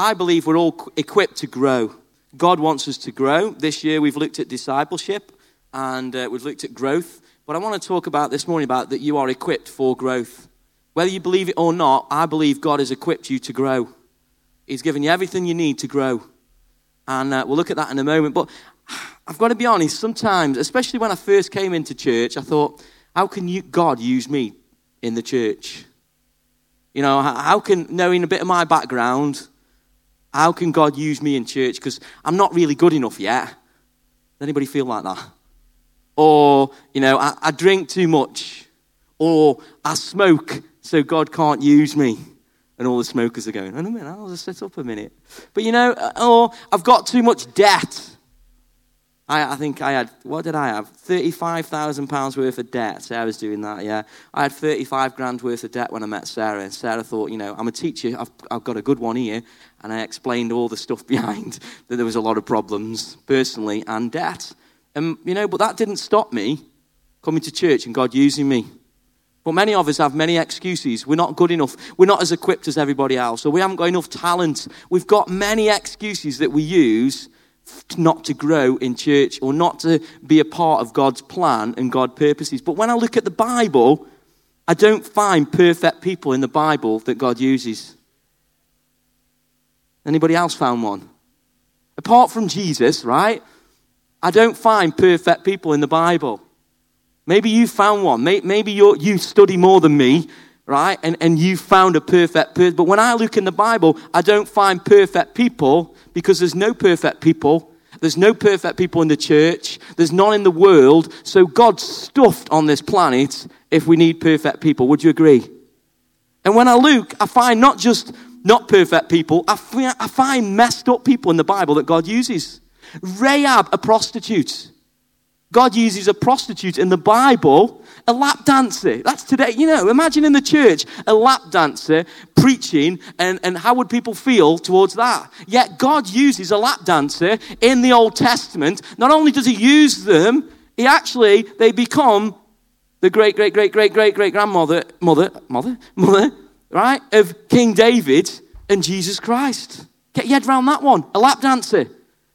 I believe we're all equipped to grow. God wants us to grow. This year we've looked at discipleship and uh, we've looked at growth. But I want to talk about this morning about that you are equipped for growth. Whether you believe it or not, I believe God has equipped you to grow. He's given you everything you need to grow. And uh, we'll look at that in a moment. But I've got to be honest, sometimes, especially when I first came into church, I thought, how can you, God use me in the church? You know, how can, knowing a bit of my background, how can God use me in church? Because I'm not really good enough yet. Does anybody feel like that? Or, you know, I, I drink too much. Or I smoke, so God can't use me. And all the smokers are going, oh, a minute, I'll just sit up a minute. But, you know, or I've got too much debt. I, I think I had, what did I have? £35,000 worth of debt. Sarah was doing that, yeah. I had 35 grand worth of debt when I met Sarah. And Sarah thought, you know, I'm a teacher, I've, I've got a good one here. And I explained all the stuff behind that there was a lot of problems, personally, and debt. And, you know, but that didn't stop me coming to church and God using me. But many of us have many excuses. We're not good enough. We're not as equipped as everybody else. Or we haven't got enough talent. We've got many excuses that we use not to grow in church or not to be a part of God's plan and God's purposes. But when I look at the Bible, I don't find perfect people in the Bible that God uses. Anybody else found one? Apart from Jesus, right? I don't find perfect people in the Bible. Maybe you found one. Maybe you study more than me, right? And, and you found a perfect person. But when I look in the Bible, I don't find perfect people because there's no perfect people. There's no perfect people in the church. There's none in the world. So God's stuffed on this planet if we need perfect people. Would you agree? And when I look, I find not just not perfect people, I find messed up people in the Bible that God uses. Rahab, a prostitute. God uses a prostitute in the Bible, a lap dancer. That's today. You know, imagine in the church a lap dancer preaching, and, and how would people feel towards that? Yet God uses a lap dancer in the Old Testament. Not only does He use them, He actually, they become the great, great, great, great, great, great grandmother, mother, mother, mother, right, of King David and Jesus Christ. Get your head around that one. A lap dancer.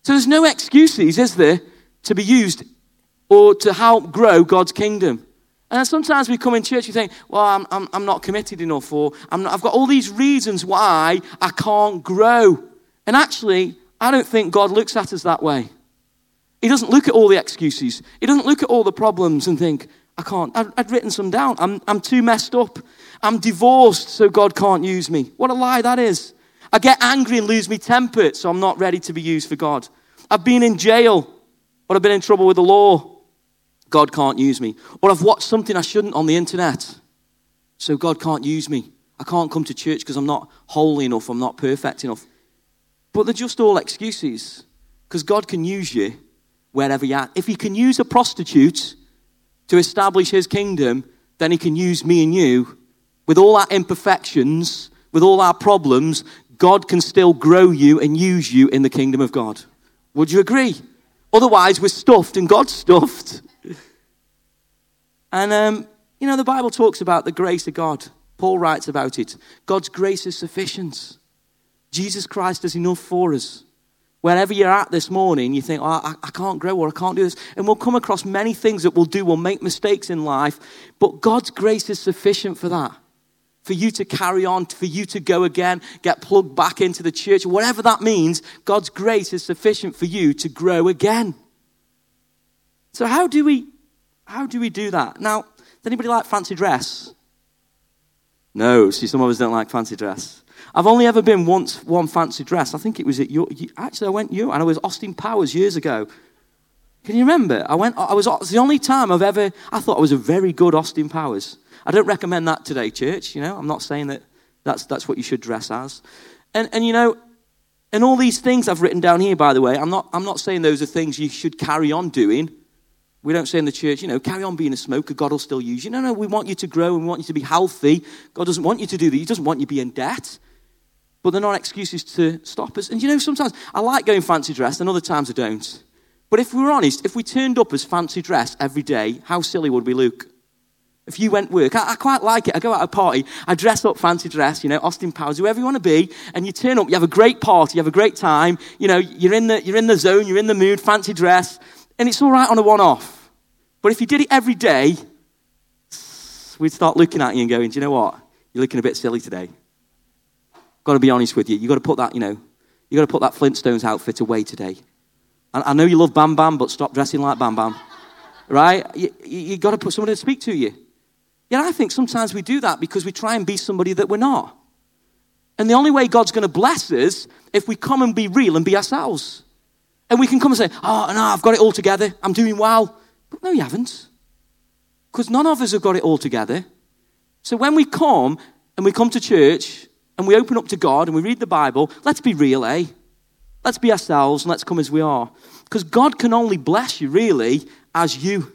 So there's no excuses, is there, to be used or to help grow God's kingdom. And sometimes we come in church, you think, well, I'm, I'm, I'm not committed enough, or i I've got all these reasons why I can't grow. And actually, I don't think God looks at us that way. He doesn't look at all the excuses, He doesn't look at all the problems and think, I can't. I'd, I'd written some down. I'm, I'm too messed up. I'm divorced, so God can't use me. What a lie that is. I get angry and lose my temper, so I'm not ready to be used for God. I've been in jail, or I've been in trouble with the law. God can't use me. Or I've watched something I shouldn't on the internet, so God can't use me. I can't come to church because I'm not holy enough, I'm not perfect enough. But they're just all excuses because God can use you wherever you're. If He can use a prostitute to establish His kingdom, then He can use me and you with all our imperfections, with all our problems. God can still grow you and use you in the kingdom of God. Would you agree? Otherwise, we're stuffed and God's stuffed. And, um, you know, the Bible talks about the grace of God. Paul writes about it. God's grace is sufficient. Jesus Christ is enough for us. Wherever you're at this morning, you think, oh, I, I can't grow or I can't do this. And we'll come across many things that we'll do. We'll make mistakes in life. But God's grace is sufficient for that for you to carry on, for you to go again, get plugged back into the church, whatever that means, God's grace is sufficient for you to grow again. So how do we how do we do that? Now, does anybody like fancy dress? No, see, some of us don't like fancy dress. I've only ever been once one fancy dress. I think it was at your. Actually, I went you and I was Austin Powers years ago. Can you remember? I went. I was. The only time I've ever. I thought I was a very good Austin Powers. I don't recommend that today, church. You know, I'm not saying that that's, that's what you should dress as. And, and you know, and all these things I've written down here, by the way, I'm not, I'm not saying those are things you should carry on doing. We don't say in the church, you know, carry on being a smoker, God will still use you. No, no, we want you to grow and we want you to be healthy. God doesn't want you to do that. He doesn't want you to be in debt. But they're not excuses to stop us. And you know, sometimes I like going fancy dressed and other times I don't. But if we were honest, if we turned up as fancy dressed every day, how silly would we look? If you went work, I, I, quite like it. I go out a party, I dress up fancy dress, you know, Austin Powers, whoever you want to be, and you turn up, you have a great party, you have a great time, you know, you're in the, you're in the zone, you're in the mood, fancy dress, and it's all right on a one off. But if you did it every day, we'd start looking at you and going, do you know what? You're looking a bit silly today. Got to be honest with you. You've got to put that, you know, you've got to put that Flintstones outfit away today. I, I know you love Bam Bam, but stop dressing like Bam Bam. right? You, you, got to put somebody to speak to you. Yet I think sometimes we do that because we try and be somebody that we're not. And the only way God's going to bless us if we come and be real and be ourselves. And we can come and say, Oh, no, I've got it all together. I'm doing well. But no, you haven't. Because none of us have got it all together. So when we come and we come to church and we open up to God and we read the Bible, let's be real, eh? Let's be ourselves and let's come as we are. Because God can only bless you, really, as you.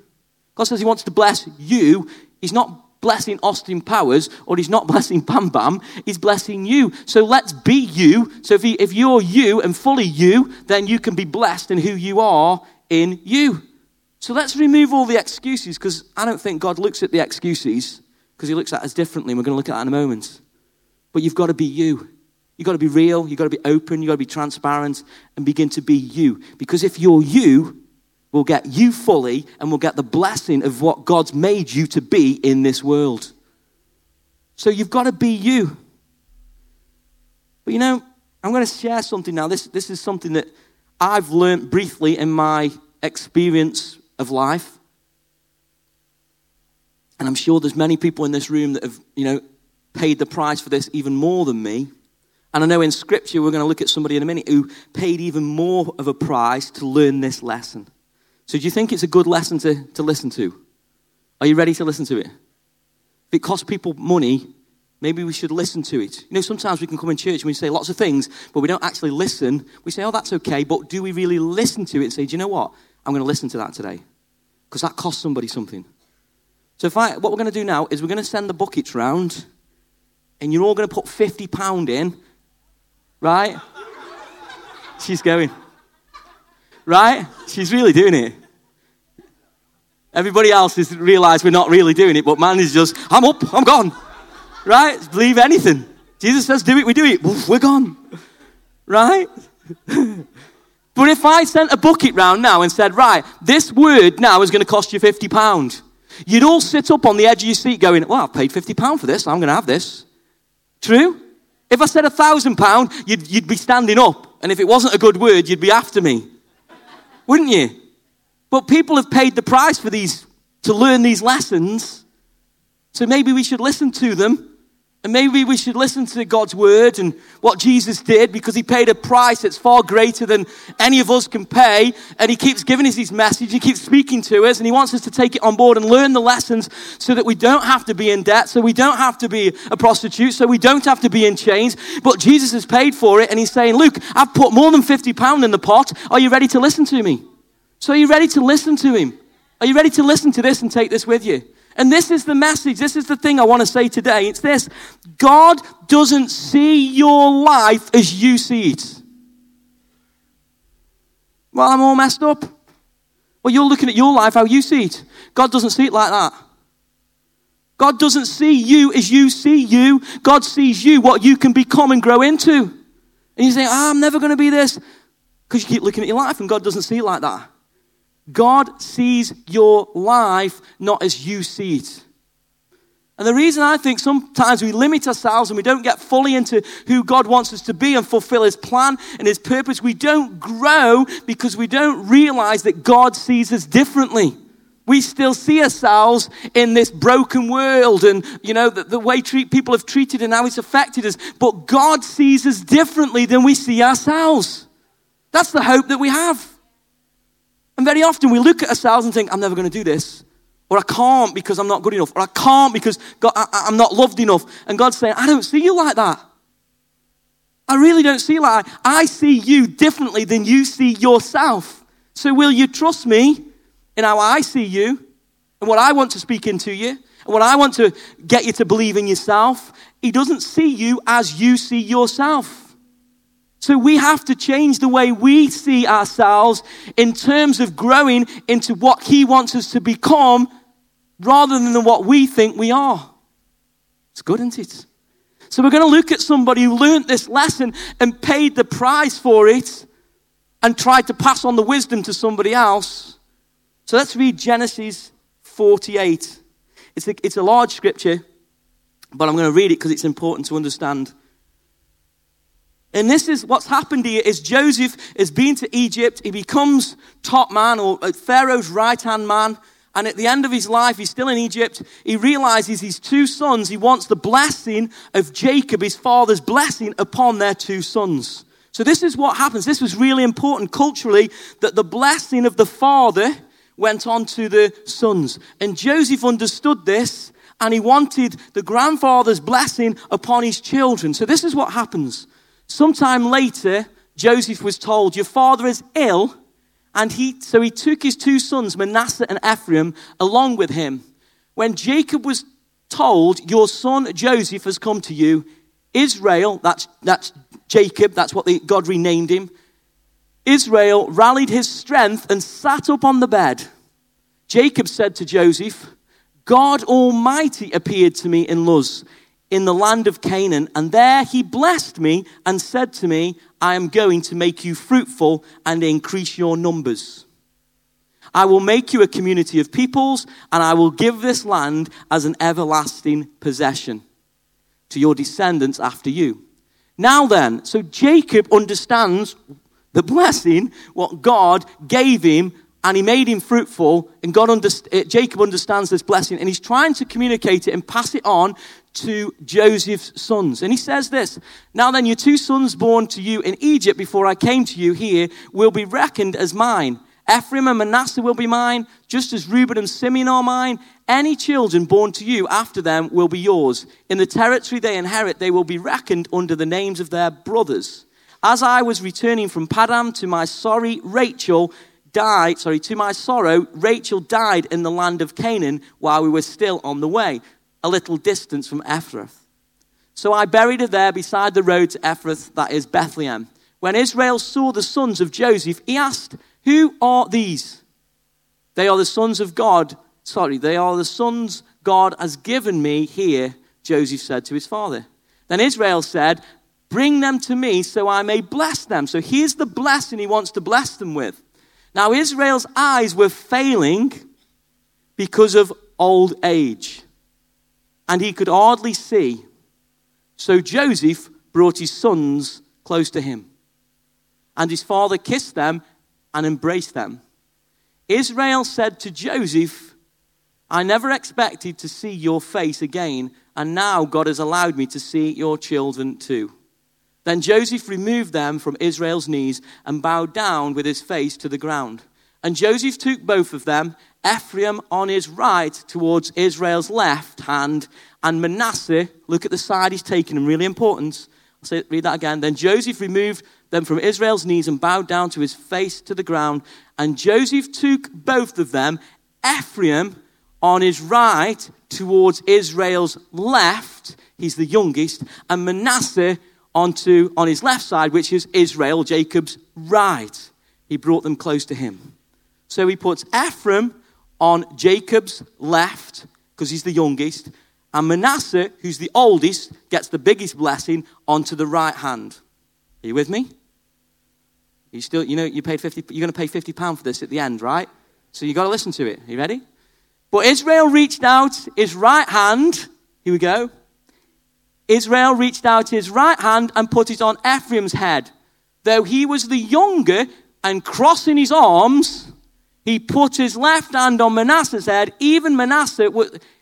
God says He wants to bless you. He's not blessing Austin Powers or He's not blessing Bam Bam. He's blessing you. So let's be you. So if, he, if you're you and fully you, then you can be blessed in who you are in you. So let's remove all the excuses because I don't think God looks at the excuses because He looks at us differently. We're going to look at that in a moment. But you've got to be you. You've got to be real. You've got to be open. You've got to be transparent and begin to be you. Because if you're you, we'll get you fully and we'll get the blessing of what God's made you to be in this world. So you've got to be you. But you know, I'm going to share something now. This, this is something that I've learned briefly in my experience of life. And I'm sure there's many people in this room that have, you know, paid the price for this even more than me. And I know in Scripture, we're going to look at somebody in a minute who paid even more of a price to learn this lesson. So, do you think it's a good lesson to, to listen to? Are you ready to listen to it? If it costs people money, maybe we should listen to it. You know, sometimes we can come in church and we say lots of things, but we don't actually listen. We say, oh, that's okay, but do we really listen to it and say, do you know what? I'm going to listen to that today? Because that costs somebody something. So, if I, what we're going to do now is we're going to send the buckets round, and you're all going to put £50 in Right? She's going. Right? She's really doing it. Everybody else has realized we're not really doing it, but man is just, I'm up, I'm gone. Right? Believe anything. Jesus says, do it, we do it. we're gone. Right? but if I sent a bucket round now and said, right, this word now is going to cost you £50, you'd all sit up on the edge of your seat going, well, I've paid £50 for this, I'm going to have this. True? If I said a thousand pound, you'd, you'd be standing up. And if it wasn't a good word, you'd be after me. Wouldn't you? But people have paid the price for these, to learn these lessons. So maybe we should listen to them and maybe we should listen to God's word and what Jesus did because he paid a price that's far greater than any of us can pay. And he keeps giving us his message. He keeps speaking to us and he wants us to take it on board and learn the lessons so that we don't have to be in debt, so we don't have to be a prostitute, so we don't have to be in chains. But Jesus has paid for it and he's saying, Look, I've put more than 50 pounds in the pot. Are you ready to listen to me? So are you ready to listen to him? Are you ready to listen to this and take this with you? And this is the message, this is the thing I want to say today. It's this God doesn't see your life as you see it. Well, I'm all messed up. Well, you're looking at your life how you see it. God doesn't see it like that. God doesn't see you as you see you. God sees you, what you can become and grow into. And you say, oh, I'm never going to be this. Because you keep looking at your life and God doesn't see it like that. God sees your life not as you see it. And the reason I think sometimes we limit ourselves and we don't get fully into who God wants us to be and fulfill His plan and His purpose, we don't grow because we don't realize that God sees us differently. We still see ourselves in this broken world and, you know, the, the way treat, people have treated and how it's affected us. But God sees us differently than we see ourselves. That's the hope that we have. And very often we look at ourselves and think, I'm never going to do this. Or I can't because I'm not good enough. Or I can't because God, I, am not loved enough. And God's saying, I don't see you like that. I really don't see you like that. I see you differently than you see yourself. So will you trust me in how I see you and what I want to speak into you and what I want to get you to believe in yourself? He doesn't see you as you see yourself. So we have to change the way we see ourselves in terms of growing into what He wants us to become rather than what we think we are. It's good, isn't it? So we're going to look at somebody who learned this lesson and paid the price for it and tried to pass on the wisdom to somebody else. So let's read Genesis 48. It's a, it's a large scripture, but I'm going to read it because it's important to understand. And this is what's happened here is Joseph has been to Egypt. He becomes top man or uh, Pharaoh's right hand man. And at the end of his life, he's still in Egypt. He realizes his two sons, he wants the blessing of Jacob, his father's blessing upon their two sons. So this is what happens. This was really important culturally that the blessing of the father went on to the sons. And Joseph understood this and he wanted the grandfather's blessing upon his children. So this is what happens. Sometime later, Joseph was told, Your father is ill. And he, so he took his two sons, Manasseh and Ephraim, along with him. When Jacob was told, Your son Joseph has come to you, Israel, that's, that's Jacob, that's what the, God renamed him, Israel rallied his strength and sat up on the bed. Jacob said to Joseph, God Almighty appeared to me in Luz in the land of Canaan, and there he blessed me and said to me, I am going to make you fruitful and increase your numbers. I will make you a community of peoples, and I will give this land as an everlasting possession to your descendants after you. Now then, so Jacob understands the blessing, what God gave him and he made him fruitful and god underst- jacob understands this blessing and he's trying to communicate it and pass it on to joseph's sons. And he says this now then your two sons born to you in egypt before i came to you here will be reckoned as mine. Ephraim and manasseh will be mine just as reuben and simeon are mine. Any children born to you after them will be yours. In the territory they inherit they will be reckoned under the names of their brothers. As I was returning from Paddan to my sorry Rachel, died, sorry, to my sorrow, Rachel died in the land of Canaan while we were still on the way, a little distance from Ephrath. So I buried her there beside the road to Ephrath, that is Bethlehem. When Israel saw the sons of Joseph, he asked, Who are these? They are the sons of God. Sorry, they are the sons God has given me here, Joseph said to his father. Then Israel said, Bring them to me so I may bless them. So here's the blessing he wants to bless them with. Now, Israel's eyes were failing because of old age, and he could hardly see. So Joseph brought his sons close to him, and his father kissed them and embraced them. Israel said to Joseph, I never expected to see your face again, and now God has allowed me to see your children too. Then Joseph removed them from Israel's knees and bowed down with his face to the ground. And Joseph took both of them, Ephraim on his right towards Israel's left hand, and Manasseh, look at the side he's taken him, really important. I'll say, read that again. Then Joseph removed them from Israel's knees and bowed down to his face to the ground. And Joseph took both of them, Ephraim on his right towards Israel's left, he's the youngest, and Manasseh onto on his left side, which is Israel, Jacob's right. He brought them close to him. So he puts Ephraim on Jacob's left, because he's the youngest, and Manasseh, who's the oldest, gets the biggest blessing onto the right hand. Are you with me? You still, you know, you paid 50, you're going to pay 50 pounds for this at the end, right? So you got to listen to it. Are you ready? But Israel reached out his right hand. Here we go. Israel reached out his right hand and put it on Ephraim's head. Though he was the younger and crossing his arms, he put his left hand on Manasseh's head, even Manasseh,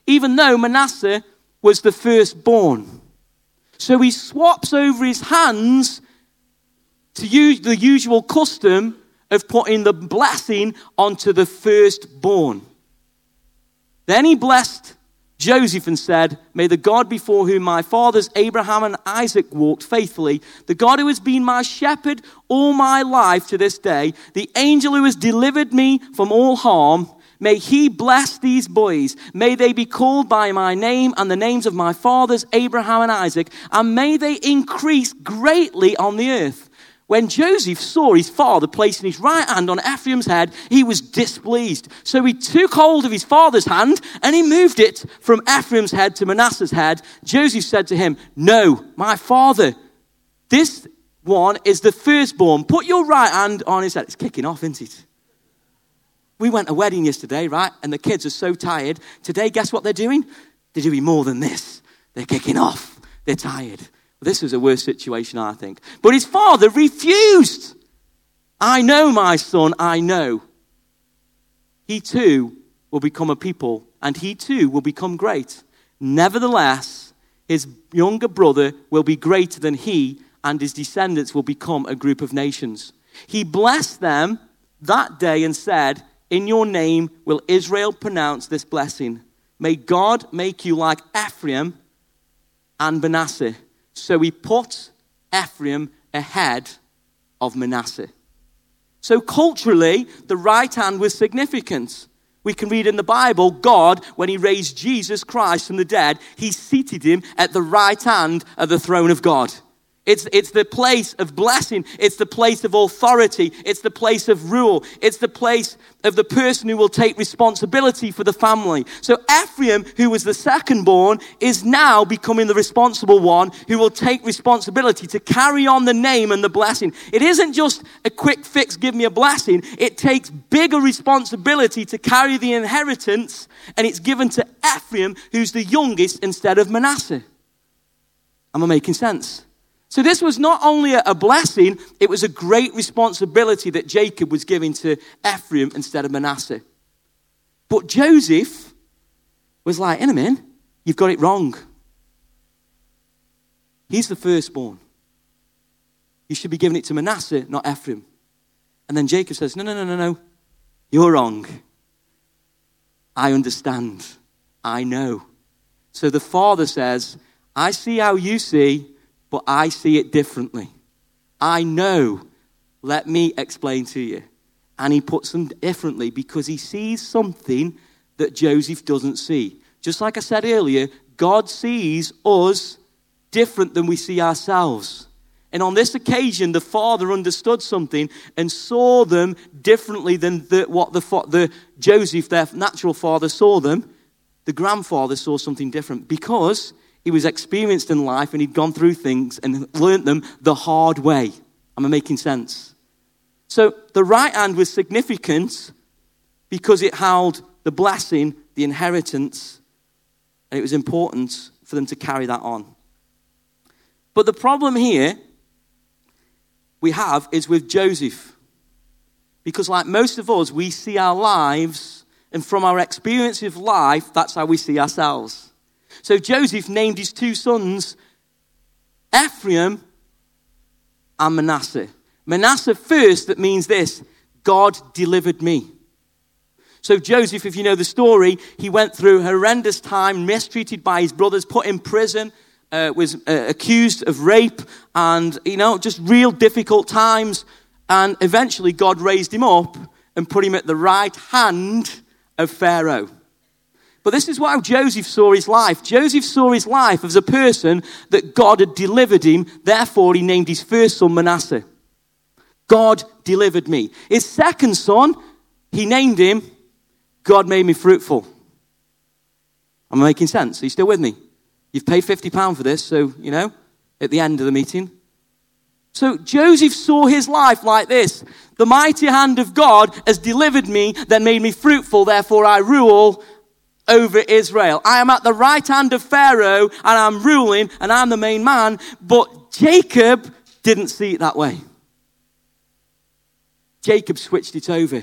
even though Manasseh was the firstborn. So he swaps over his hands to use the usual custom of putting the blessing onto the firstborn. Then he blessed Joseph and said, May the God before whom my fathers Abraham and Isaac walked faithfully, the God who has been my shepherd all my life to this day, the angel who has delivered me from all harm, may he bless these boys. May they be called by my name and the names of my fathers Abraham and Isaac, and may they increase greatly on the earth. When Joseph saw his father placing his right hand on Ephraim's head, he was displeased. So he took hold of his father's hand and he moved it from Ephraim's head to Manasseh's head. Joseph said to him, No, my father, this one is the firstborn. Put your right hand on his head. It's kicking off, isn't it? We went to a wedding yesterday, right? And the kids are so tired. Today, guess what they're doing? They're doing more than this. They're kicking off. They're tired. This was a worse situation, I think. But his father refused. I know, my son, I know. He too will become a people, and he too will become great. Nevertheless, his younger brother will be greater than he, and his descendants will become a group of nations. He blessed them that day and said, In your name will Israel pronounce this blessing. May God make you like Ephraim and Manasseh so he put Ephraim ahead of Manasseh. So culturally, the right hand was significant. We can read in the Bible, God, when he raised Jesus Christ from the dead, he seated him at the right hand of the throne of God. It's, it's the place of blessing. It's the place of authority. It's the place of rule. It's the place of the person who will take responsibility for the family. So Ephraim, who was the second born, is now becoming the responsible one who will take responsibility to carry on the name and the blessing. It isn't just a quick fix, give me a blessing. It takes bigger responsibility to carry the inheritance, and it's given to Ephraim, who's the youngest, instead of Manasseh. Am I making sense? So, this was not only a blessing, it was a great responsibility that Jacob was giving to Ephraim instead of Manasseh. But Joseph was like, in a minute, you've got it wrong. He's the firstborn. You should be giving it to Manasseh, not Ephraim. And then Jacob says, No, no, no, no, no. You're wrong. I understand. I know. So the father says, I see how you see but I see it differently. I know. Let me explain to you. And he puts them differently because he sees something that Joseph doesn't see. Just like I said earlier, God sees us different than we see ourselves. And on this occasion, the father understood something and saw them differently than the, what the, the Joseph, their natural father, saw them. The grandfather saw something different because he was experienced in life and he'd gone through things and learnt them the hard way. Am I making sense? So the right hand was significant because it held the blessing, the inheritance, and it was important for them to carry that on. But the problem here we have is with Joseph. Because, like most of us, we see our lives, and from our experience of life, that's how we see ourselves. So Joseph named his two sons Ephraim and Manasseh. Manasseh first, that means this God delivered me. So, Joseph, if you know the story, he went through horrendous time, mistreated by his brothers, put in prison, uh, was uh, accused of rape, and, you know, just real difficult times. And eventually, God raised him up and put him at the right hand of Pharaoh. But this is how Joseph saw his life. Joseph saw his life as a person that God had delivered him, therefore, he named his first son Manasseh. God delivered me. His second son, he named him God made me fruitful. Am I making sense? Are you still with me? You've paid £50 for this, so, you know, at the end of the meeting. So Joseph saw his life like this The mighty hand of God has delivered me, then made me fruitful, therefore I rule over Israel. I am at the right hand of Pharaoh and I'm ruling and I'm the main man. But Jacob didn't see it that way. Jacob switched it over.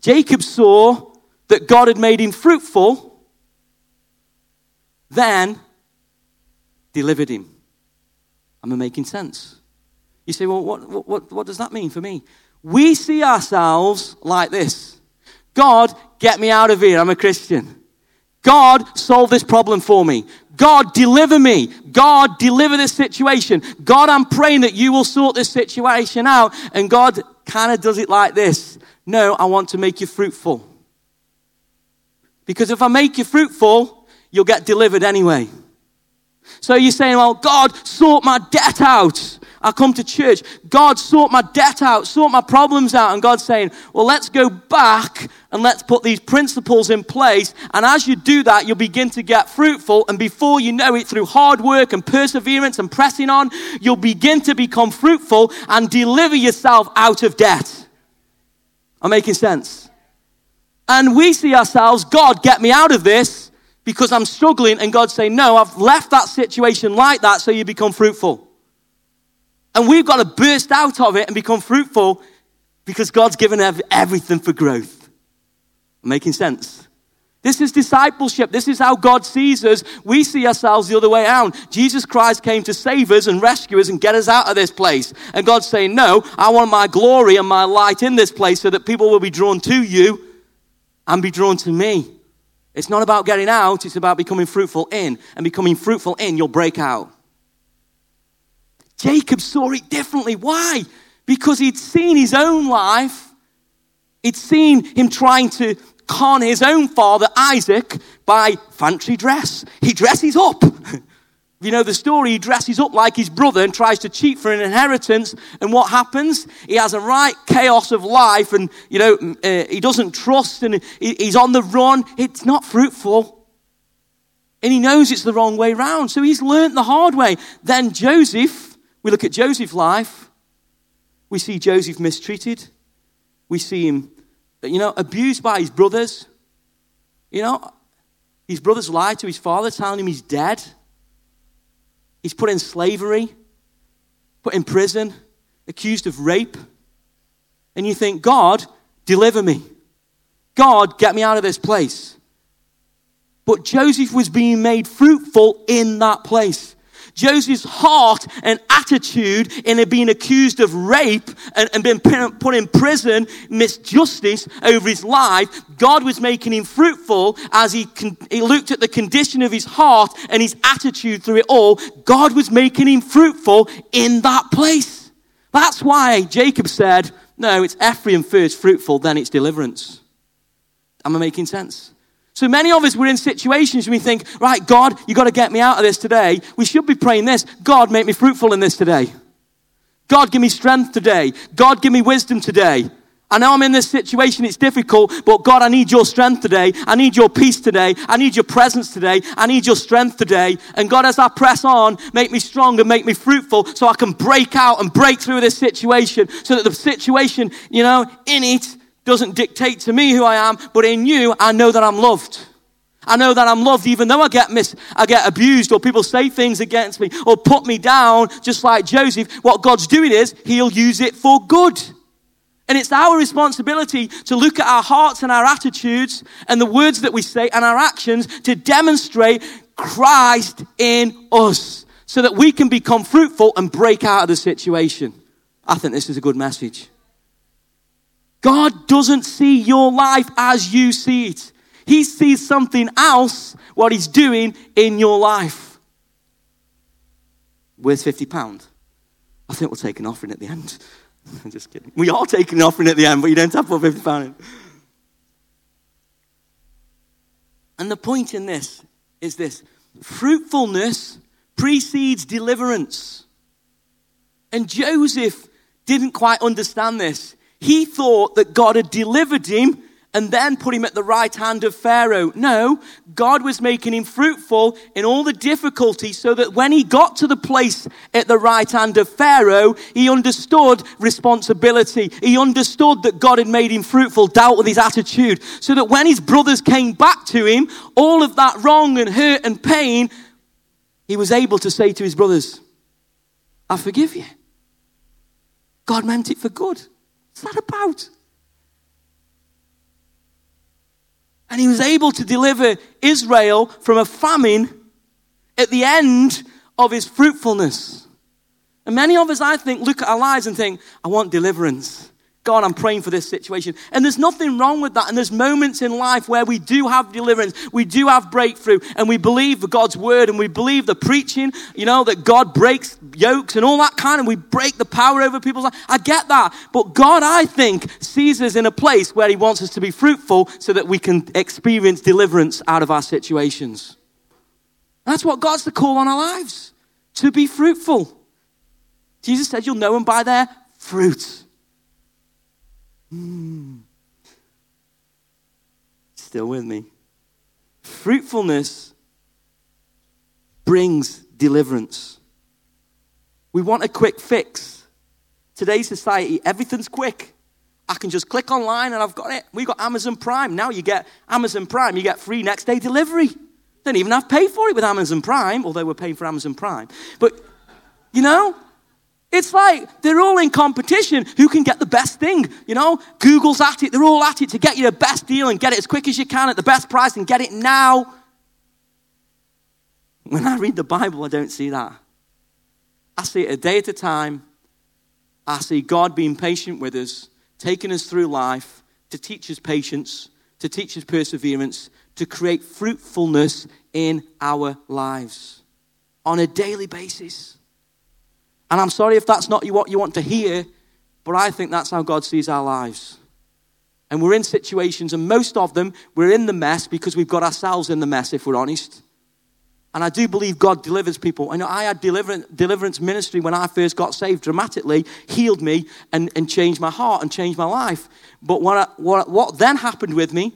Jacob saw that God had made him fruitful, then delivered him. Am I making sense? You say, well, what, what, what does that mean for me? We see ourselves like this God, get me out of here. I'm a Christian. God, solve this problem for me. God, deliver me. God, deliver this situation. God, I'm praying that you will sort this situation out. And God kind of does it like this No, I want to make you fruitful. Because if I make you fruitful, you'll get delivered anyway. So you're saying, well, God, sort my debt out. I come to church. God, sort my debt out, sort my problems out. And God's saying, well, let's go back and let's put these principles in place. And as you do that, you'll begin to get fruitful. And before you know it, through hard work and perseverance and pressing on, you'll begin to become fruitful and deliver yourself out of debt. I'm making sense. And we see ourselves, God, get me out of this because I'm struggling. And God saying, No, I've left that situation like that so you become fruitful. And we've got to burst out of it and become fruitful because God's given everything for growth. Making sense? This is discipleship. This is how God sees us. We see ourselves the other way around. Jesus Christ came to save us and rescue us and get us out of this place. And God's saying, No, I want my glory and my light in this place so that people will be drawn to you and be drawn to me. It's not about getting out, it's about becoming fruitful in. And becoming fruitful in, you'll break out. Jacob saw it differently. Why? Because he'd seen his own life, he'd seen him trying to con his own father, Isaac, by fancy dress. He dresses up. You know the story, he dresses up like his brother and tries to cheat for an inheritance. And what happens? He has a right chaos of life and, you know, uh, he doesn't trust and he's on the run. It's not fruitful. And he knows it's the wrong way round. So he's learnt the hard way. Then Joseph, we look at Joseph's life. We see Joseph mistreated. We see him you know, abused by his brothers. You know, his brothers lied to his father, telling him he's dead. He's put in slavery, put in prison, accused of rape. And you think, God, deliver me. God, get me out of this place. But Joseph was being made fruitful in that place. Joseph's heart and attitude in being accused of rape and, and being put in prison, misjustice over his life, God was making him fruitful as he, con- he looked at the condition of his heart and his attitude through it all. God was making him fruitful in that place. That's why Jacob said, No, it's Ephraim first fruitful, then it's deliverance. Am I making sense? So many of us, we're in situations we think, right, God, you got to get me out of this today. We should be praying this God, make me fruitful in this today. God, give me strength today. God, give me wisdom today. I know I'm in this situation, it's difficult, but God, I need your strength today. I need your peace today. I need your presence today. I need your strength today. And God, as I press on, make me strong and make me fruitful so I can break out and break through this situation so that the situation, you know, in it doesn't dictate to me who I am, but in you, I know that I'm loved. I know that I'm loved even though I get mis- I get abused or people say things against me or put me down, just like Joseph. What God's doing is he'll use it for good. And it's our responsibility to look at our hearts and our attitudes and the words that we say and our actions to demonstrate Christ in us so that we can become fruitful and break out of the situation. I think this is a good message. God doesn't see your life as you see it. He sees something else, what He's doing in your life. Where's £50? I think we'll take an offering at the end. I'm just kidding. We are taking an offering at the end, but you don't have to put £50 in. And the point in this is this fruitfulness precedes deliverance. And Joseph didn't quite understand this. He thought that God had delivered him and then put him at the right hand of Pharaoh. No, God was making him fruitful in all the difficulties so that when he got to the place at the right hand of Pharaoh, he understood responsibility. He understood that God had made him fruitful, dealt with his attitude, so that when his brothers came back to him, all of that wrong and hurt and pain, he was able to say to his brothers, I forgive you. God meant it for good. What's that about? And he was able to deliver Israel from a famine at the end of his fruitfulness. And many of us, I think, look at our lives and think, I want deliverance. God, I'm praying for this situation. And there's nothing wrong with that. And there's moments in life where we do have deliverance, we do have breakthrough, and we believe God's word and we believe the preaching, you know, that God breaks yokes and all that kind, and we break the power over people's lives. I get that. But God, I think, sees us in a place where He wants us to be fruitful so that we can experience deliverance out of our situations. That's what God's the call on our lives to be fruitful. Jesus said, You'll know them by their fruits. Mm. Still with me? Fruitfulness brings deliverance. We want a quick fix. Today's society, everything's quick. I can just click online and I've got it. We got Amazon Prime. Now you get Amazon Prime, you get free next day delivery. Don't even have to pay for it with Amazon Prime, although we're paying for Amazon Prime. But, you know, it's like they're all in competition who can get the best thing. You know, Google's at it, they're all at it to get you the best deal and get it as quick as you can at the best price and get it now. When I read the Bible, I don't see that. I see it a day at a time. I see God being patient with us taking us through life to teach us patience, to teach us perseverance, to create fruitfulness in our lives on a daily basis. And I'm sorry if that's not what you want to hear, but I think that's how God sees our lives. And we're in situations, and most of them, we're in the mess because we've got ourselves in the mess, if we're honest. And I do believe God delivers people. I know I had deliverance, ministry when I first got saved dramatically, healed me, and, and changed my heart and changed my life. But what, I, what, what then happened with me,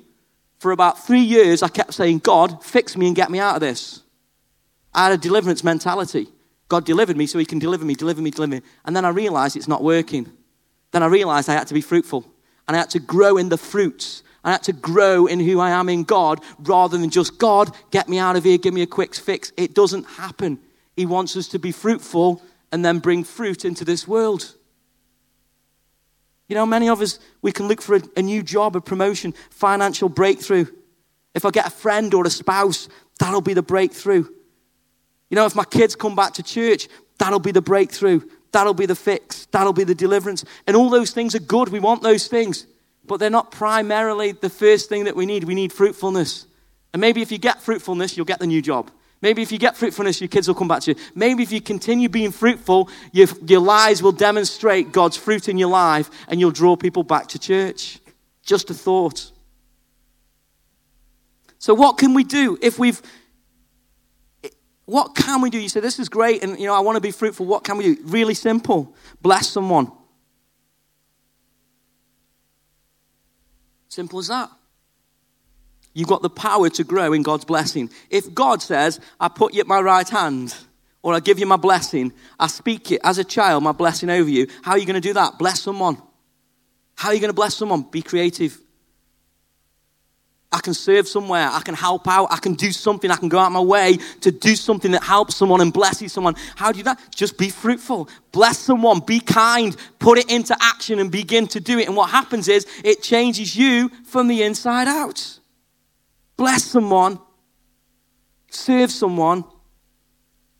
for about three years, I kept saying, God, fix me and get me out of this. I had a deliverance mentality. God delivered me so he can deliver me, deliver me, deliver me. And then I realized it's not working. Then I realized I had to be fruitful and I had to grow in the fruits I had to grow in who I am in God rather than just, God, get me out of here, give me a quick fix. It doesn't happen. He wants us to be fruitful and then bring fruit into this world. You know, many of us, we can look for a, a new job, a promotion, financial breakthrough. If I get a friend or a spouse, that'll be the breakthrough. You know, if my kids come back to church, that'll be the breakthrough. That'll be the fix. That'll be the deliverance. And all those things are good. We want those things but they're not primarily the first thing that we need. We need fruitfulness. And maybe if you get fruitfulness, you'll get the new job. Maybe if you get fruitfulness, your kids will come back to you. Maybe if you continue being fruitful, your, your lives will demonstrate God's fruit in your life and you'll draw people back to church. Just a thought. So, what can we do if we've. What can we do? You say, This is great, and you know, I want to be fruitful. What can we do? Really simple. Bless someone. Simple as that. You've got the power to grow in God's blessing. If God says, I put you at my right hand, or I give you my blessing, I speak it as a child, my blessing over you, how are you going to do that? Bless someone. How are you going to bless someone? Be creative. I can serve somewhere. I can help out. I can do something. I can go out my way to do something that helps someone and blesses someone. How do you that? Just be fruitful. Bless someone. Be kind. Put it into action and begin to do it. And what happens is it changes you from the inside out. Bless someone. Serve someone.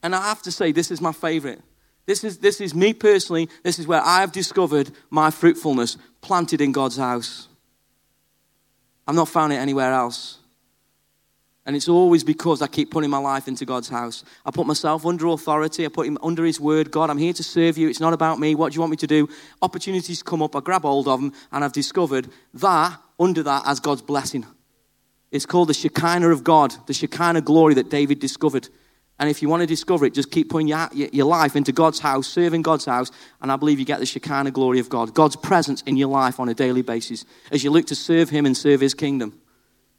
And I have to say, this is my favorite. This is, this is me personally. This is where I have discovered my fruitfulness planted in God's house. I've not found it anywhere else. And it's always because I keep putting my life into God's house. I put myself under authority. I put him under his word. God, I'm here to serve you. It's not about me. What do you want me to do? Opportunities come up. I grab hold of them and I've discovered that under that as God's blessing. It's called the Shekinah of God, the Shekinah glory that David discovered. And if you want to discover it, just keep putting your, your life into God's house, serving God's house, and I believe you get the Shekinah glory of God, God's presence in your life on a daily basis as you look to serve Him and serve His kingdom.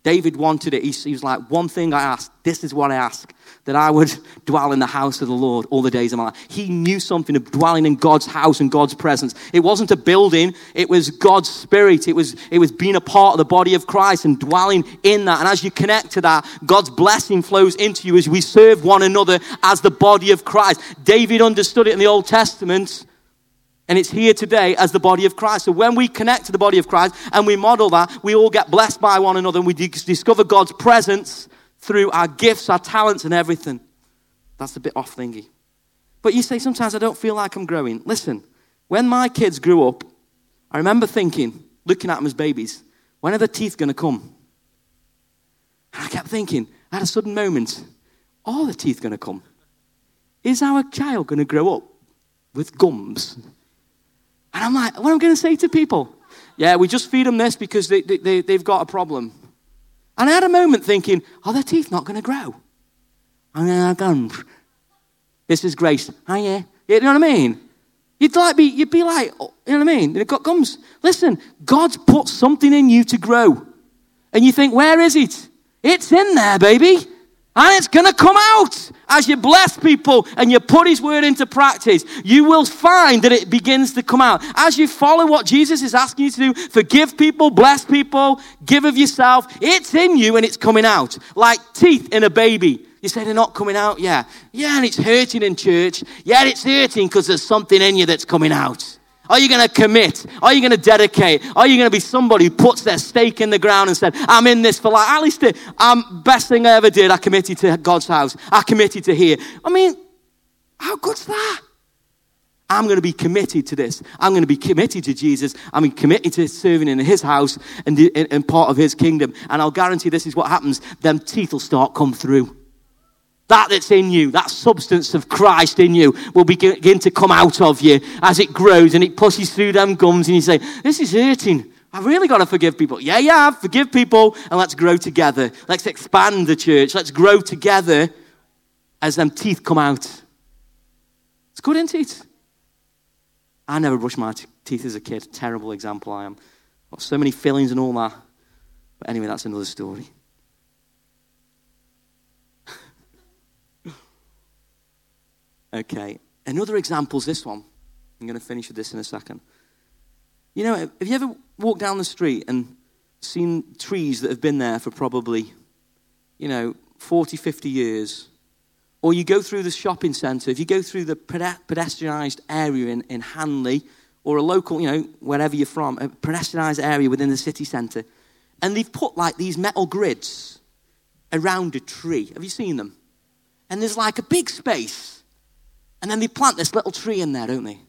David wanted it. He, he was like, One thing I ask, this is what I ask that I would dwell in the house of the Lord all the days of my life. He knew something of dwelling in God's house and God's presence. It wasn't a building, it was God's spirit. It was, it was being a part of the body of Christ and dwelling in that. And as you connect to that, God's blessing flows into you as we serve one another as the body of Christ. David understood it in the Old Testament. And it's here today as the body of Christ. So when we connect to the body of Christ and we model that, we all get blessed by one another and we discover God's presence through our gifts, our talents, and everything. That's a bit off thingy. But you say, sometimes I don't feel like I'm growing. Listen, when my kids grew up, I remember thinking, looking at them as babies, when are the teeth going to come? And I kept thinking, at a sudden moment, are the teeth going to come? Is our child going to grow up with gums? And I'm like, what am I going to say to people? Yeah, we just feed them this because they, they, they've got a problem. And I had a moment thinking, oh, are their teeth not going to grow? And then I go, this is grace. Oh, yeah. You know what I mean? You'd like be, you'd be like, oh, you know what I mean? It comes. Listen, God's put something in you to grow. And you think, where is it? It's in there, baby. And it's going to come out as you bless people and you put his word into practice. You will find that it begins to come out. As you follow what Jesus is asking you to do, forgive people, bless people, give of yourself, it's in you and it's coming out. Like teeth in a baby. You say they're not coming out? Yeah. Yeah, and it's hurting in church. Yeah, it's hurting because there's something in you that's coming out. Are you going to commit? Are you going to dedicate? Are you going to be somebody who puts their stake in the ground and said, I'm in this for life? At least the um, best thing I ever did, I committed to God's house. I committed to here. I mean, how good's that? I'm going to be committed to this. I'm going to be committed to Jesus. I'm committed to serving in his house and, and part of his kingdom. And I'll guarantee this is what happens. Them teeth will start come through. That that's in you, that substance of Christ in you, will begin to come out of you as it grows and it pushes through them gums, and you say, This is hurting. I've really got to forgive people. Yeah, yeah, forgive people, and let's grow together. Let's expand the church. Let's grow together as them teeth come out. It's good, isn't it? I never brushed my t- teeth as a kid. Terrible example I am. Got so many fillings and all that. But anyway, that's another story. Okay. Another example is this one. I'm going to finish with this in a second. You know, have you ever walked down the street and seen trees that have been there for probably, you know, 40, 50 years? Or you go through the shopping centre, if you go through the pedestrianised area in, in Hanley, or a local, you know, wherever you're from, a pedestrianised area within the city centre, and they've put like these metal grids around a tree. Have you seen them? And there's like a big space and then they plant this little tree in there, don't they?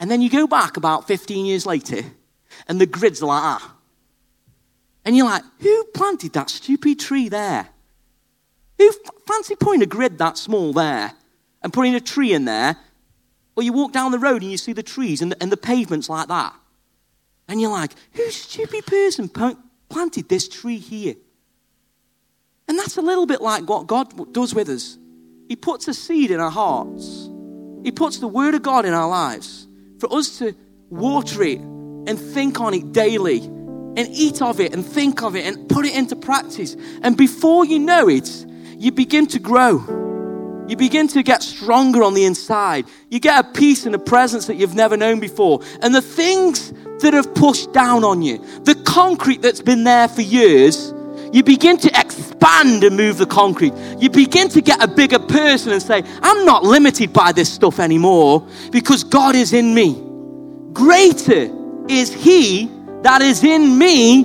And then you go back about 15 years later, and the grids are like that. And you're like, who planted that stupid tree there? Who fancy putting a grid that small there and putting a tree in there? Or you walk down the road and you see the trees and the, and the pavements like that. And you're like, who stupid person planted this tree here? And that's a little bit like what God does with us. He puts a seed in our hearts. He puts the Word of God in our lives for us to water it and think on it daily and eat of it and think of it and put it into practice. And before you know it, you begin to grow. You begin to get stronger on the inside. You get a peace and a presence that you've never known before. And the things that have pushed down on you, the concrete that's been there for years, you begin to expand and move the concrete. You begin to get a bigger person and say, I'm not limited by this stuff anymore because God is in me. Greater is He that is in me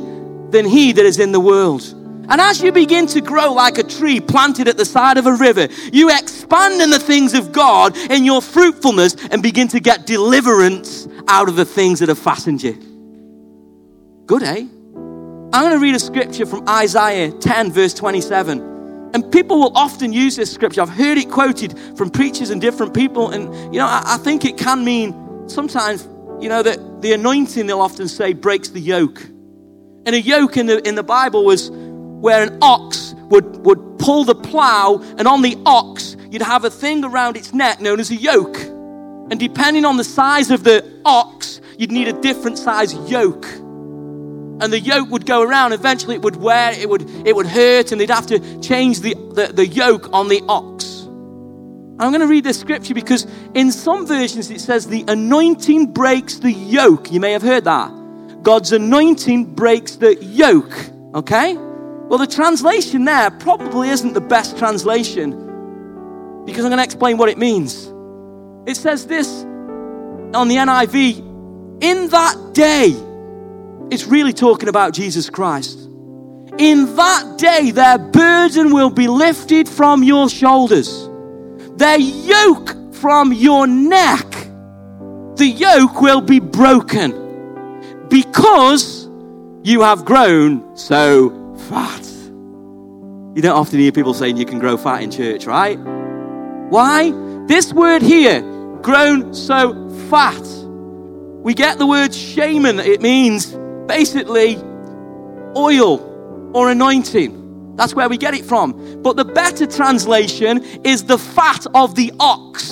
than He that is in the world. And as you begin to grow like a tree planted at the side of a river, you expand in the things of God in your fruitfulness and begin to get deliverance out of the things that have fastened you. Good, eh? I'm going to read a scripture from Isaiah 10, verse 27. And people will often use this scripture. I've heard it quoted from preachers and different people. And, you know, I, I think it can mean sometimes, you know, that the anointing, they'll often say, breaks the yoke. And a yoke in the, in the Bible was where an ox would, would pull the plow, and on the ox, you'd have a thing around its neck known as a yoke. And depending on the size of the ox, you'd need a different size yoke and the yoke would go around. Eventually, it would wear, it would, it would hurt, and they'd have to change the, the, the yoke on the ox. I'm going to read this scripture because in some versions it says the anointing breaks the yoke. You may have heard that. God's anointing breaks the yoke. Okay? Well, the translation there probably isn't the best translation because I'm going to explain what it means. It says this on the NIV In that day, it's really talking about Jesus Christ. In that day, their burden will be lifted from your shoulders, their yoke from your neck. The yoke will be broken because you have grown so fat. You don't often hear people saying you can grow fat in church, right? Why? This word here, grown so fat. We get the word shemen, it means basically oil or anointing. That's where we get it from. But the better translation is the fat of the ox.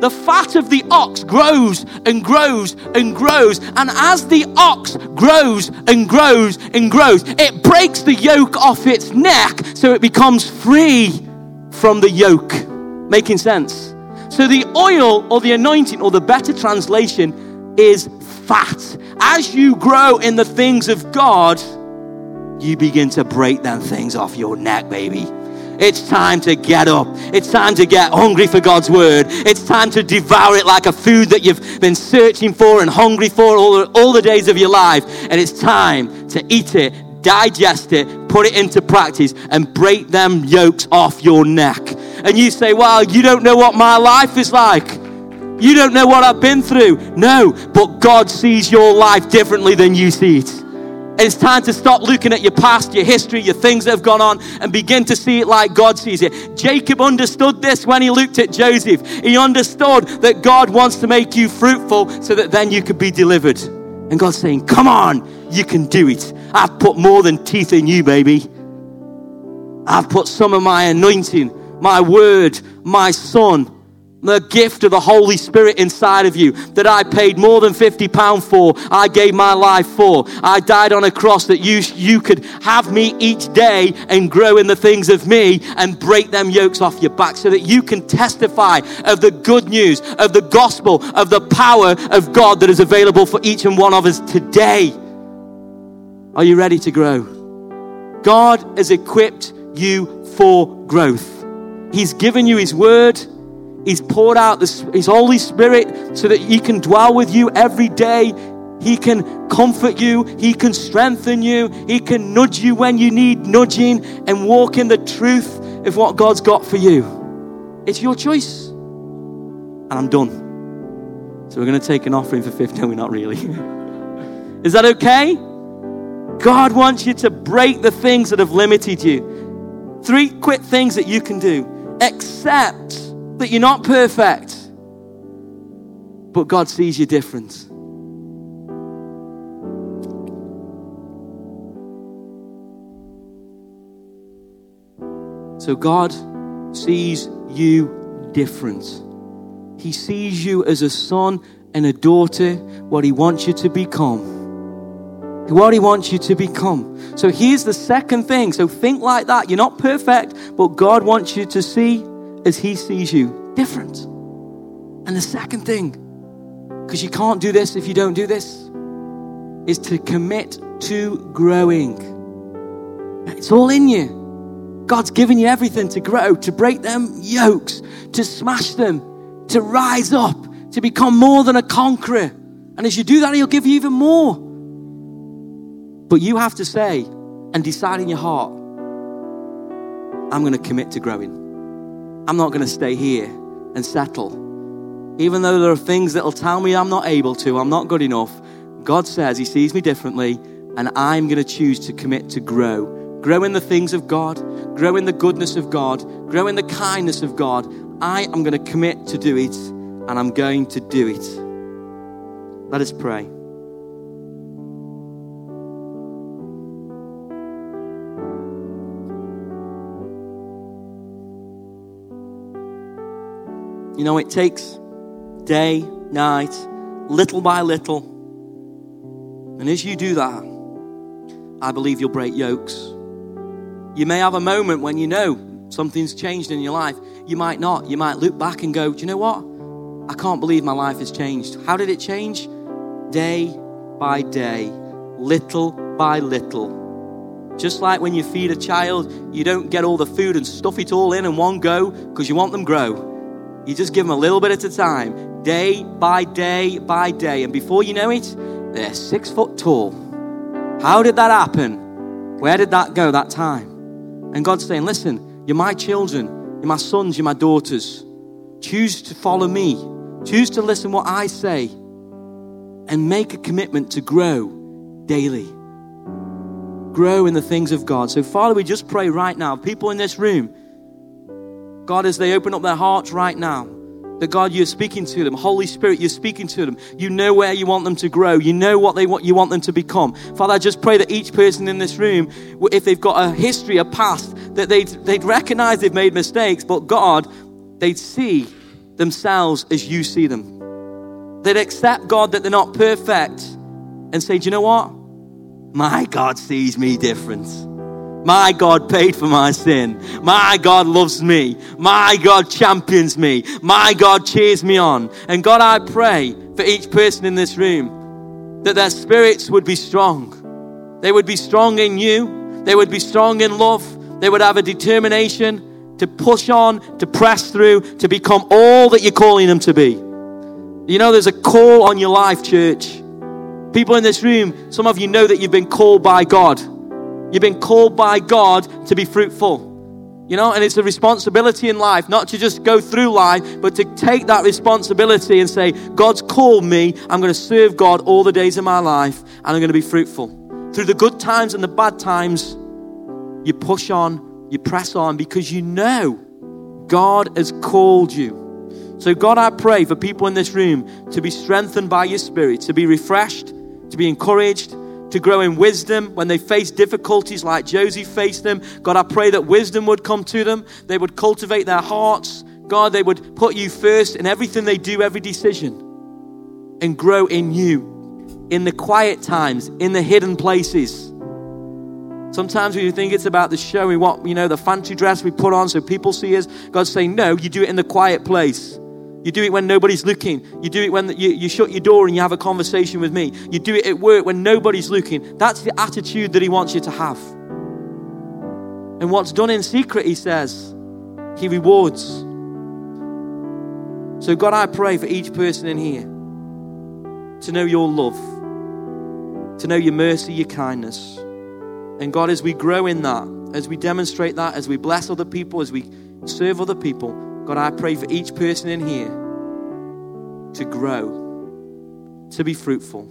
the fat of the ox grows and grows and grows. And as the ox grows and grows and grows, it breaks the yoke off its neck so it becomes free from the yoke. Making sense? So the oil or the anointing, or the better translation, is fat. As you grow in the things of God, you begin to break them things off your neck, baby. It's time to get up. It's time to get hungry for God's word. It's time to devour it like a food that you've been searching for and hungry for all the, all the days of your life. And it's time to eat it, digest it, put it into practice, and break them yokes off your neck. And you say, Well, you don't know what my life is like. You don't know what I've been through. No, but God sees your life differently than you see it. It's time to stop looking at your past, your history, your things that have gone on, and begin to see it like God sees it. Jacob understood this when he looked at Joseph. He understood that God wants to make you fruitful so that then you could be delivered. And God's saying, Come on, you can do it. I've put more than teeth in you, baby. I've put some of my anointing, my word, my son, the gift of the Holy Spirit inside of you that I paid more than 50 pounds for. I gave my life for. I died on a cross that you, you could have me each day and grow in the things of me and break them yokes off your back so that you can testify of the good news, of the gospel, of the power of God that is available for each and one of us today. Are you ready to grow? God has equipped you for growth. He's given you His word. He's poured out His Holy Spirit so that He can dwell with you every day. He can comfort you. He can strengthen you. He can nudge you when you need nudging and walk in the truth of what God's got for you. It's your choice. And I'm done. So we're going to take an offering for fifth. No, we're not really. Is that okay? God wants you to break the things that have limited you. Three quick things that you can do. Accept that you're not perfect, but God sees you different. So God sees you different. He sees you as a son and a daughter, what He wants you to become. What He wants you to become. So here's the second thing. So think like that. You're not perfect, but God wants you to see as He sees you different. And the second thing, because you can't do this if you don't do this, is to commit to growing. It's all in you. God's given you everything to grow, to break them yokes, to smash them, to rise up, to become more than a conqueror. And as you do that, He'll give you even more. But you have to say and decide in your heart, I'm going to commit to growing. I'm not going to stay here and settle. Even though there are things that'll tell me I'm not able to, I'm not good enough, God says He sees me differently, and I'm going to choose to commit to grow. Grow in the things of God, grow in the goodness of God, grow in the kindness of God. I am going to commit to do it, and I'm going to do it. Let us pray. You know, it takes day, night, little by little. And as you do that, I believe you'll break yokes. You may have a moment when you know something's changed in your life. You might not. You might look back and go, Do you know what? I can't believe my life has changed. How did it change? Day by day, little by little. Just like when you feed a child, you don't get all the food and stuff it all in in one go because you want them grow. You just give them a little bit at a time, day by day by day. And before you know it, they're six foot tall. How did that happen? Where did that go that time? And God's saying, listen, you're my children, you're my sons, you're my daughters. Choose to follow me. Choose to listen what I say and make a commitment to grow daily. Grow in the things of God. So, Father, we just pray right now, people in this room, God, as they open up their hearts right now, that God, you're speaking to them. Holy Spirit, you're speaking to them. You know where you want them to grow. You know what they want you want them to become. Father, I just pray that each person in this room, if they've got a history, a past, that they'd, they'd recognize they've made mistakes, but God, they'd see themselves as you see them. They'd accept, God, that they're not perfect and say, Do you know what? My God sees me different. My God paid for my sin. My God loves me. My God champions me. My God cheers me on. And God, I pray for each person in this room that their spirits would be strong. They would be strong in you. They would be strong in love. They would have a determination to push on, to press through, to become all that you're calling them to be. You know, there's a call on your life, church. People in this room, some of you know that you've been called by God. You've been called by God to be fruitful. You know, and it's a responsibility in life not to just go through life, but to take that responsibility and say, God's called me. I'm going to serve God all the days of my life and I'm going to be fruitful. Through the good times and the bad times, you push on, you press on because you know God has called you. So, God, I pray for people in this room to be strengthened by your spirit, to be refreshed, to be encouraged, to grow in wisdom when they face difficulties like Josie faced them. God, I pray that wisdom would come to them. They would cultivate their hearts. God, they would put you first in everything they do, every decision, and grow in you in the quiet times, in the hidden places. Sometimes we think it's about the show, we want, you know, the fancy dress we put on so people see us. God's saying, no, you do it in the quiet place. You do it when nobody's looking. You do it when you, you shut your door and you have a conversation with me. You do it at work when nobody's looking. That's the attitude that He wants you to have. And what's done in secret, He says, He rewards. So, God, I pray for each person in here to know your love, to know your mercy, your kindness. And God, as we grow in that, as we demonstrate that, as we bless other people, as we serve other people, God, I pray for each person in here to grow, to be fruitful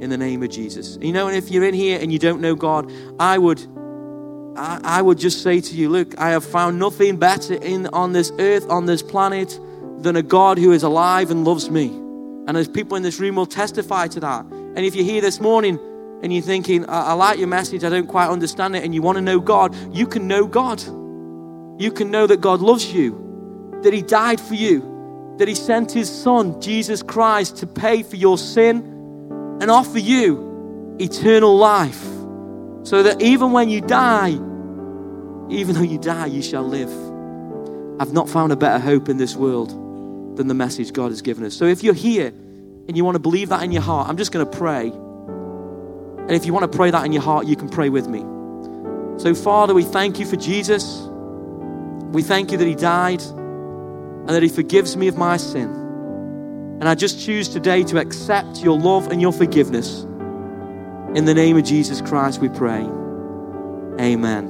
in the name of Jesus. You know, and if you're in here and you don't know God, I would I, would just say to you, look, I have found nothing better in on this earth, on this planet, than a God who is alive and loves me. And as people in this room will testify to that. And if you're here this morning and you're thinking, I, I like your message, I don't quite understand it, and you want to know God, you can know God you can know that God loves you, that He died for you, that He sent His Son, Jesus Christ, to pay for your sin and offer you eternal life. So that even when you die, even though you die, you shall live. I've not found a better hope in this world than the message God has given us. So if you're here and you want to believe that in your heart, I'm just going to pray. And if you want to pray that in your heart, you can pray with me. So, Father, we thank you for Jesus. We thank you that He died and that He forgives me of my sin. And I just choose today to accept your love and your forgiveness. In the name of Jesus Christ, we pray. Amen.